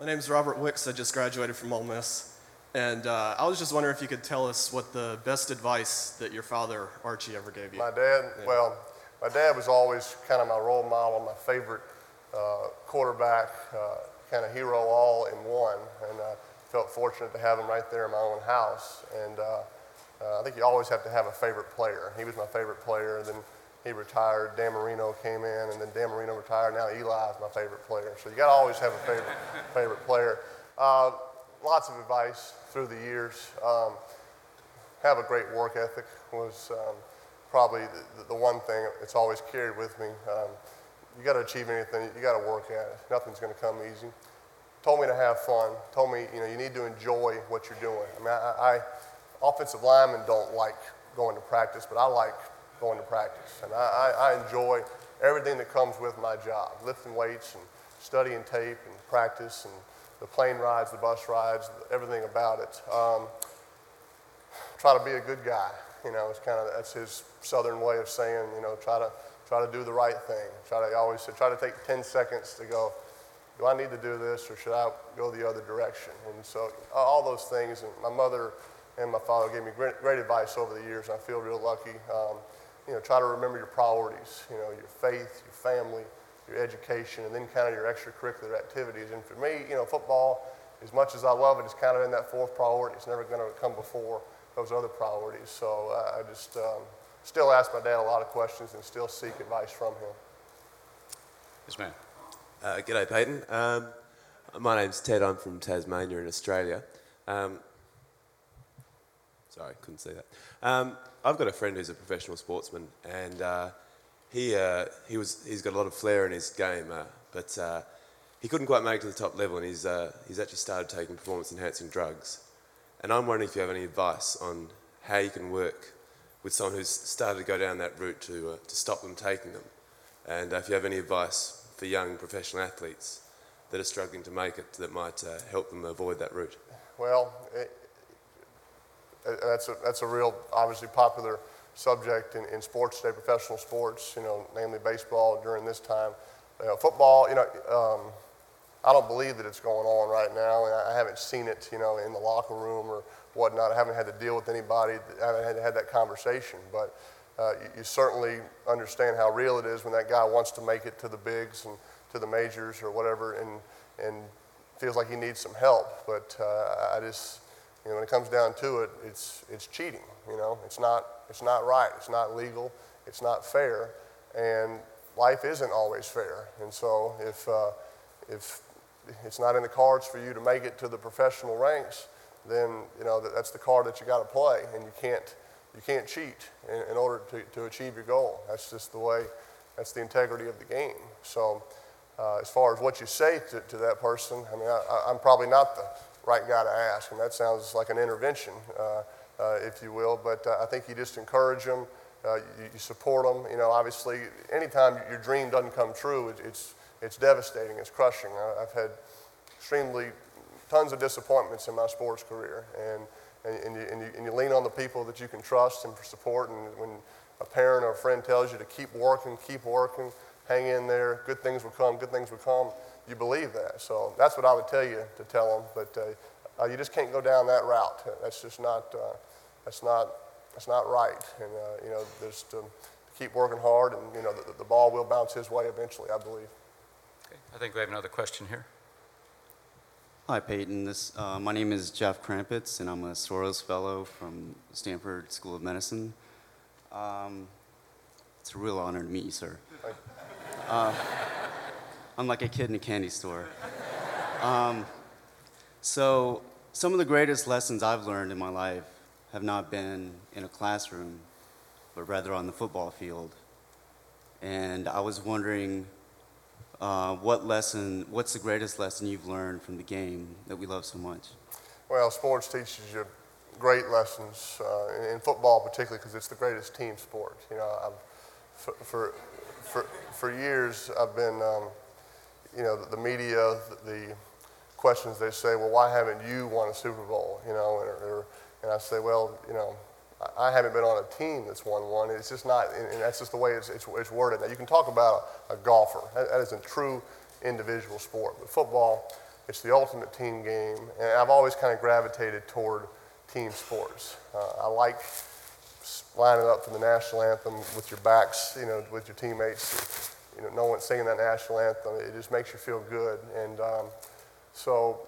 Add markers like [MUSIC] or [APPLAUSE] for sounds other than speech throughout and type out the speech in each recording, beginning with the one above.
My name's Robert Wicks. I just graduated from Ole Miss. And uh, I was just wondering if you could tell us what the best advice that your father, Archie, ever gave you. My dad, well, my dad was always kind of my role model, my favorite uh, quarterback, uh, kind of hero all in one. And I felt fortunate to have him right there in my own house. And uh, uh, I think you always have to have a favorite player. He was my favorite player. And Then he retired. Dan Marino came in, and then Dan Marino retired. Now Eli is my favorite player. So you got to always have a favorite [LAUGHS] favorite player. Uh, lots of advice through the years. Um, have a great work ethic was um, probably the, the, one thing that's always carried with me. Um, you got to achieve anything, you got to work at it. Nothing's going to come easy. Told me to have fun. Told me, you know, you need to enjoy what you're doing. I mean, I, I offensive linemen don't like going to practice, but I like going to practice, and I, I, I enjoy everything that comes with my job: lifting weights and studying tape and practice and the plane rides, the bus rides, everything about it. Um, try to be a good guy. You know, it's kind of that's his southern way of saying, you know, try to try to do the right thing. Try to always try to take 10 seconds to go. Do I need to do this, or should I go the other direction? And so all those things. And my mother and my father gave me great, great advice over the years. I feel real lucky. Um, you know, try to remember your priorities. You know, your faith, your family, your education, and then kind of your extracurricular activities. And for me, you know, football, as much as I love it, is kind of in that fourth priority. It's never going to come before those other priorities. So uh, I just um, still ask my dad a lot of questions and still seek advice from him. Yes, ma'am. Uh, g'day, Peyton. Um, my name's Ted. I'm from Tasmania in Australia. Um, sorry, couldn't see that. Um, I've got a friend who's a professional sportsman, and uh, he, uh, he was, he's got a lot of flair in his game, uh, but uh, he couldn't quite make it to the top level, and he's, uh, he's actually started taking performance enhancing drugs. And I'm wondering if you have any advice on how you can work with someone who's started to go down that route to, uh, to stop them taking them. And if you have any advice for young professional athletes that are struggling to make it that might help them avoid that route. Well, that's, a, that's a real, obviously popular subject in, in sports today, professional sports, you know, namely baseball during this time. You know, football, you know, um, I don't believe that it's going on right now, and I haven't seen it, you know, in the locker room or whatnot. I haven't had to deal with anybody. I haven't had have that conversation, but uh, you, you, certainly understand how real it is when that guy wants to make it to the bigs and to the majors or whatever, and and feels like he needs some help. But uh, I just, you know, when it comes down to it, it's it's cheating. You know, it's not it's not right. It's not legal. It's not fair. And life isn't always fair. And so if, uh, if it's not in the cards for you to make it to the professional ranks, then you know that, that's the card that you got to play, and you can't you can't cheat in, in, order to, to achieve your goal. That's just the way. That's the integrity of the game. So, uh, as far as what you say to, to that person, I mean, I, am probably not the right guy to ask, and that sounds like an intervention. Uh, uh, if you will. But uh, I think you just encourage them, uh, you, you, support them. You know, obviously, anytime your dream doesn't come true, it, it's, it's devastating, it's crushing. I, have had extremely tons of disappointments in my sports career. And, and, and, you, and, you, and you lean on the people that you can trust and for support. And when a parent or a friend tells you to keep working, keep working, hang in there, good things will come, good things will come, you believe that. So that's what I would tell you to tell them. But uh, uh, you just can't go down that route. That's just not, uh, that's not, that's not right. And, uh, you know, there's to keep working hard and, you know, the, the ball will bounce his way eventually, I believe. Okay. I think we have another question here. Hi, Peyton. This, uh, my name is Jeff Krampitz, and I'm a Soros Fellow from Stanford School of Medicine. Um, it's a real honor to meet you, sir. I'm like a kid in a candy store. Um, so, some of the greatest lessons I've learned in my life have not been in a classroom, but rather on the football field. And I was wondering uh, what lesson, what's the greatest lesson you've learned from the game that we love so much? Well, sports teaches you great lessons, uh, in football particularly because it's the greatest team sport. You know, I've, for, for, for, for years I've been, um, you know, the, the media, the, questions they say, well, why haven't you won a Super Bowl? You know, or, or and I say, well, you know, I haven't been on a team that's won one. It's just not, and that's just the way it's, it's, it's worded. Now, you can talk about a, a golfer. That, that is a true individual sport. But football It's the ultimate team game, and I've always kind of gravitated toward team sports. Uh, I like lining up for the national anthem with your backs, you know, with your teammates. You know, no one singing that national anthem. It just makes you feel good, and um, so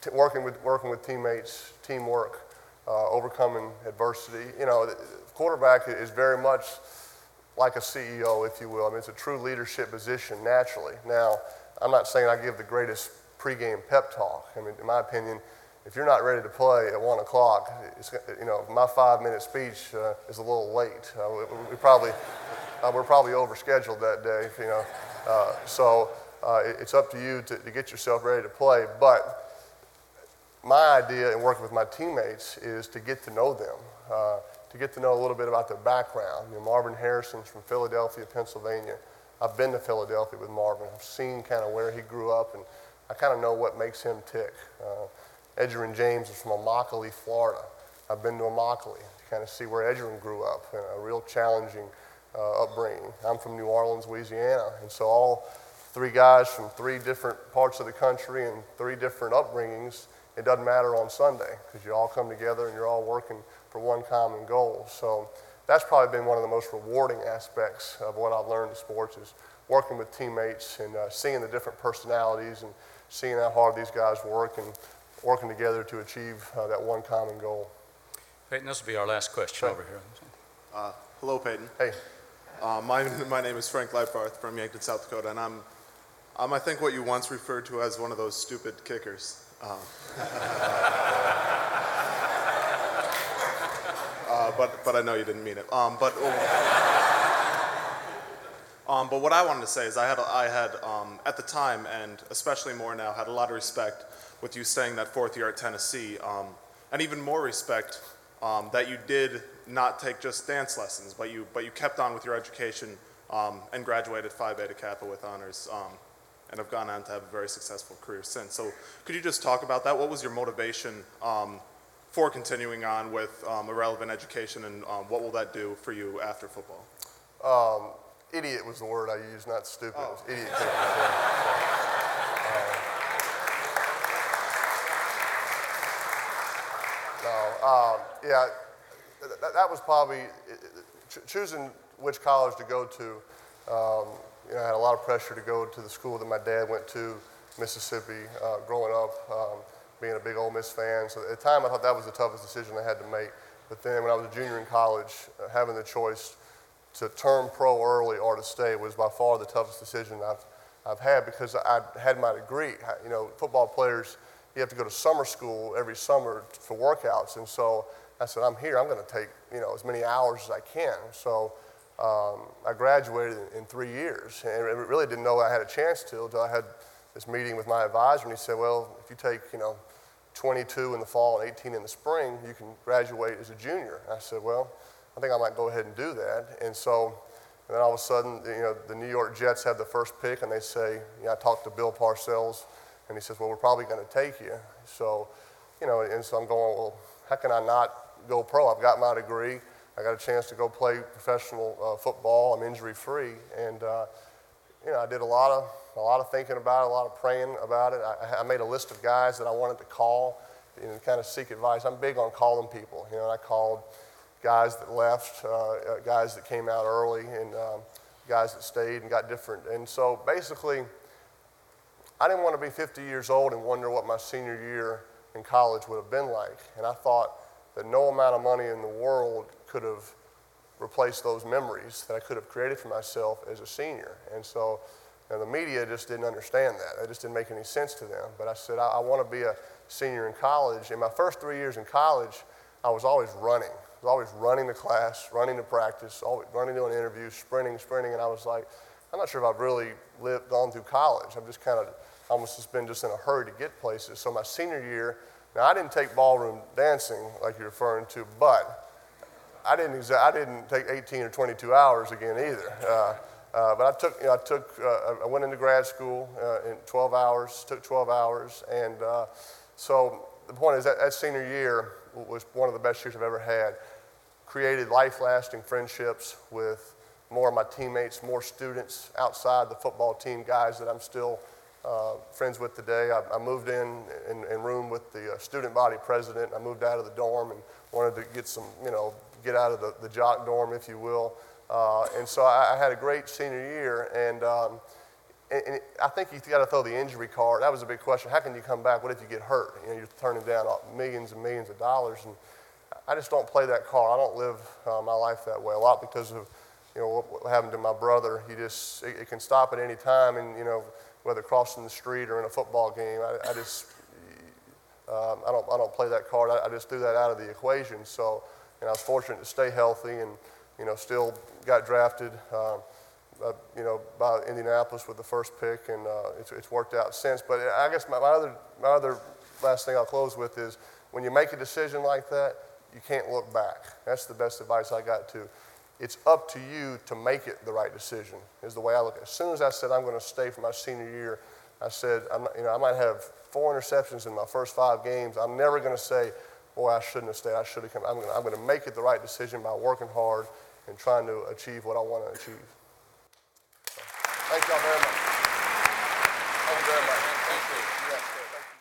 t- working with working with teammates, teamwork, uh, overcoming adversity. You know, quarterback is very much like a CEO, if you will. I mean, it's a true leadership position naturally. Now, I'm not saying I give the greatest pregame pep talk. I mean, in my opinion, if you're not ready to play at one o'clock, you know, my five-minute speech uh, is a little late. Uh, we, we probably uh, we're probably overscheduled that day, you know. Uh, so uh, it- it's up to you to, to get yourself ready to play. But my idea in working with my teammates is to get to know them, uh, to get to know a little bit about their background. You know, Marvin Harrison's from Philadelphia, Pennsylvania. I've been to Philadelphia with Marvin. I've seen kind of where he grew up, and I kind of know what makes him tick. Uh, Edgerrin James is from Immokalee, Florida. I've been to Immokalee to kind of see where Edgerrin grew up, a real challenging uh, upbringing. I'm from New Orleans, Louisiana, and so all three guys from three different parts of the country and three different upbringings, it doesn't matter on Sunday because you all come together and you're all working for one common goal. So that's probably been one of the most rewarding aspects of what I've learned in sports is working with teammates and uh, seeing the different personalities and seeing how hard these guys work and working together to achieve uh, that one common goal. Peyton, this will be our last question Sure. over here. Uh, Hello, Peyton. Hey, Uh, My my name is Frank Leifarth from Yankton, South Dakota, and I'm, I'm, I think, what you once referred to as one of those stupid kickers. Um, [LAUGHS] uh, But, but I know you didn't mean it. Um, But, um, but what I wanted to say is I had, I had um, at the time, and especially more now, had a lot of respect with you staying that fourth year at Tennessee, um, and even more respect um, that you did not take just dance lessons, but you, but you kept on with your education um, and graduated Phi Beta Kappa with honors, um, and have gone on to have a very successful career since. So could you just talk about that? What was your motivation um, for continuing on with um, a relevant education, and um, what will that do for you after football? um, idiot was the word I used, not stupid. It was idiot yeah. So, uh, no, um, yeah, th- th- that was probably choosing which college to go to. Um, you know, I had a lot of pressure to go to the school that my dad went to, Mississippi, uh, growing up, um, being a big Ole Miss fan. So at the time, I thought that was the toughest decision I had to make. But then when I was a junior in college, uh, having the choice to turn pro early or to stay was by far the toughest decision I've, I've had because I had my degree. You know, football players, you have to go to summer school every summer for workouts. And so I said, I'm here, I'm going to take, you know, as many hours as I can. So um, I graduated in, in three years and really didn't know I had a chance to until I had this meeting with my advisor and he said, well, if you take, you know, 22 in the fall and 18 in the spring, you can graduate as a junior. I said, well, I think I might go ahead and do that. And so, and then all of a sudden, you know, the New York Jets have the first pick, and they say, you know, I talked to Bill Parcells, and he says, well, we're probably going to take you. So, you know, and so I'm going, well, how can I not go pro? I've got my degree. I got a chance to go play professional uh, football. I'm injury free, and uh, you know, I did a lot of a lot of thinking about it, a lot of praying about it. I, I made a list of guys that I wanted to call and kind of seek advice. I'm big on calling people. You know, I called guys that left, uh, uh, guys that came out early, and um, guys that stayed and got different. And so basically, I didn't want to be 50 years old and wonder what my senior year in college would have been like. And I thought that no amount of money in the world could have replaced those memories that I could have created for myself as a senior. And so the media just didn't understand that. It just didn't make any sense to them. But I said, I, I want to be a senior in college. In my first three years in college, I was always running. I was always running to class, running to practice, always running to an interview, sprinting, sprinting. And I was like, I'm not sure if I've really lived, gone through college. I've just kind of almost just been just in a hurry to get places. So my senior year, now I didn't take ballroom dancing like you're referring to, but I didn't, exa- I didn't take 18 or 22 hours again either. Uh, uh, but I took, you know, I took, uh, I went into grad school uh, in 12 hours, took 12 hours, and uh, so the point is that that senior year was one of the best years I've ever had. Created life-lasting friendships with more of my teammates, more students outside the football team, guys that I'm still uh, friends with today. I, I moved in and, roomed with the uh, student body president. I moved out of the dorm and wanted to get some, you know, get out of the, the jock dorm, if you will. Uh, and so I, I had a great senior year, and, um, and, and I think you got to throw the injury card. That was a big question. How can you come back? What if you get hurt? You know, you're turning down millions and millions of dollars, and I just don't play that card. I don't live uh, my life that way. A lot because of you know what, what happened to my brother. He just it, it can stop at any time, and you know whether crossing the street or in a football game. I, I just um, I don't I don't play that card. I, I just threw that out of the equation. So and I was fortunate to stay healthy, and you know still got drafted. Um, uh, you know, by Indianapolis with the first pick, and uh, it's, it's worked out since. But I guess my, my other my other last thing I'll close with is when you make a decision like that, you can't look back. That's the best advice I got to. It's up to you to make it the right decision. Is the way I look. at it. As soon as I said I'm going to stay for my senior year, I said I'm, you know I might have four interceptions in my first five games. I'm never going to say, boy, I shouldn't have stayed. I should have come. I'm going to, make it the right decision by working hard and trying to achieve what I want to achieve. Thank y'all. Thank you very much.